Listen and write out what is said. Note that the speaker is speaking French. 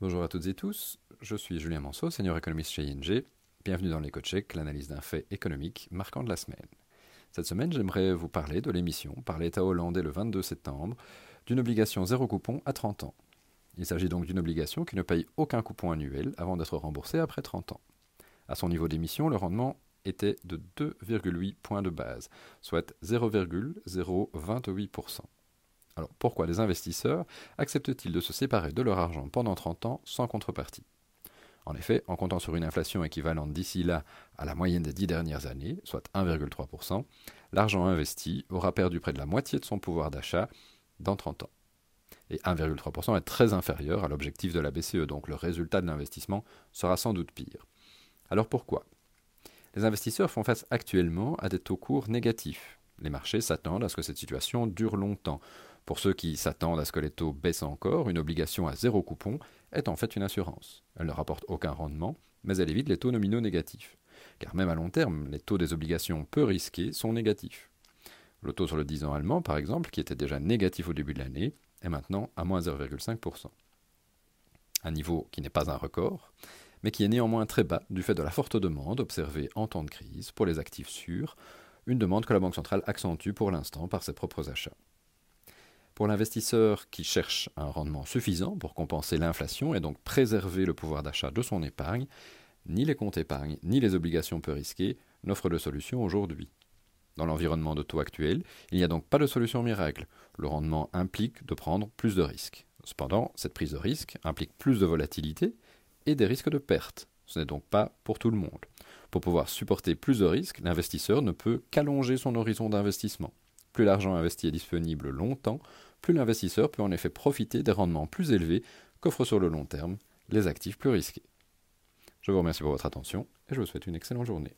Bonjour à toutes et tous, je suis Julien Manceau, senior économiste chez ING. Bienvenue dans l'éco-check, l'analyse d'un fait économique marquant de la semaine. Cette semaine, j'aimerais vous parler de l'émission par l'État hollandais le 22 septembre d'une obligation zéro coupon à 30 ans. Il s'agit donc d'une obligation qui ne paye aucun coupon annuel avant d'être remboursée après 30 ans. À son niveau d'émission, le rendement était de 2,8 points de base, soit 0,028%. Alors pourquoi les investisseurs acceptent-ils de se séparer de leur argent pendant 30 ans sans contrepartie? En effet, en comptant sur une inflation équivalente d'ici là à la moyenne des dix dernières années, soit 1,3%, l'argent investi aura perdu près de la moitié de son pouvoir d'achat dans 30 ans. Et 1,3% est très inférieur à l'objectif de la BCE, donc le résultat de l'investissement sera sans doute pire. Alors pourquoi? Les investisseurs font face actuellement à des taux courts négatifs. Les marchés s'attendent à ce que cette situation dure longtemps. Pour ceux qui s'attendent à ce que les taux baissent encore, une obligation à zéro coupon est en fait une assurance. Elle ne rapporte aucun rendement, mais elle évite les taux nominaux négatifs. Car même à long terme, les taux des obligations peu risquées sont négatifs. Le taux sur le 10 ans allemand, par exemple, qui était déjà négatif au début de l'année, est maintenant à moins 0,5%. Un niveau qui n'est pas un record, mais qui est néanmoins très bas du fait de la forte demande observée en temps de crise pour les actifs sûrs, une demande que la Banque centrale accentue pour l'instant par ses propres achats. Pour l'investisseur qui cherche un rendement suffisant pour compenser l'inflation et donc préserver le pouvoir d'achat de son épargne, ni les comptes épargne ni les obligations peu risquées n'offrent de solution aujourd'hui. Dans l'environnement de taux actuel, il n'y a donc pas de solution miracle. Le rendement implique de prendre plus de risques. Cependant, cette prise de risque implique plus de volatilité et des risques de perte. Ce n'est donc pas pour tout le monde. Pour pouvoir supporter plus de risques, l'investisseur ne peut qu'allonger son horizon d'investissement. Plus l'argent investi est disponible longtemps, plus l'investisseur peut en effet profiter des rendements plus élevés qu'offrent sur le long terme les actifs plus risqués. Je vous remercie pour votre attention et je vous souhaite une excellente journée.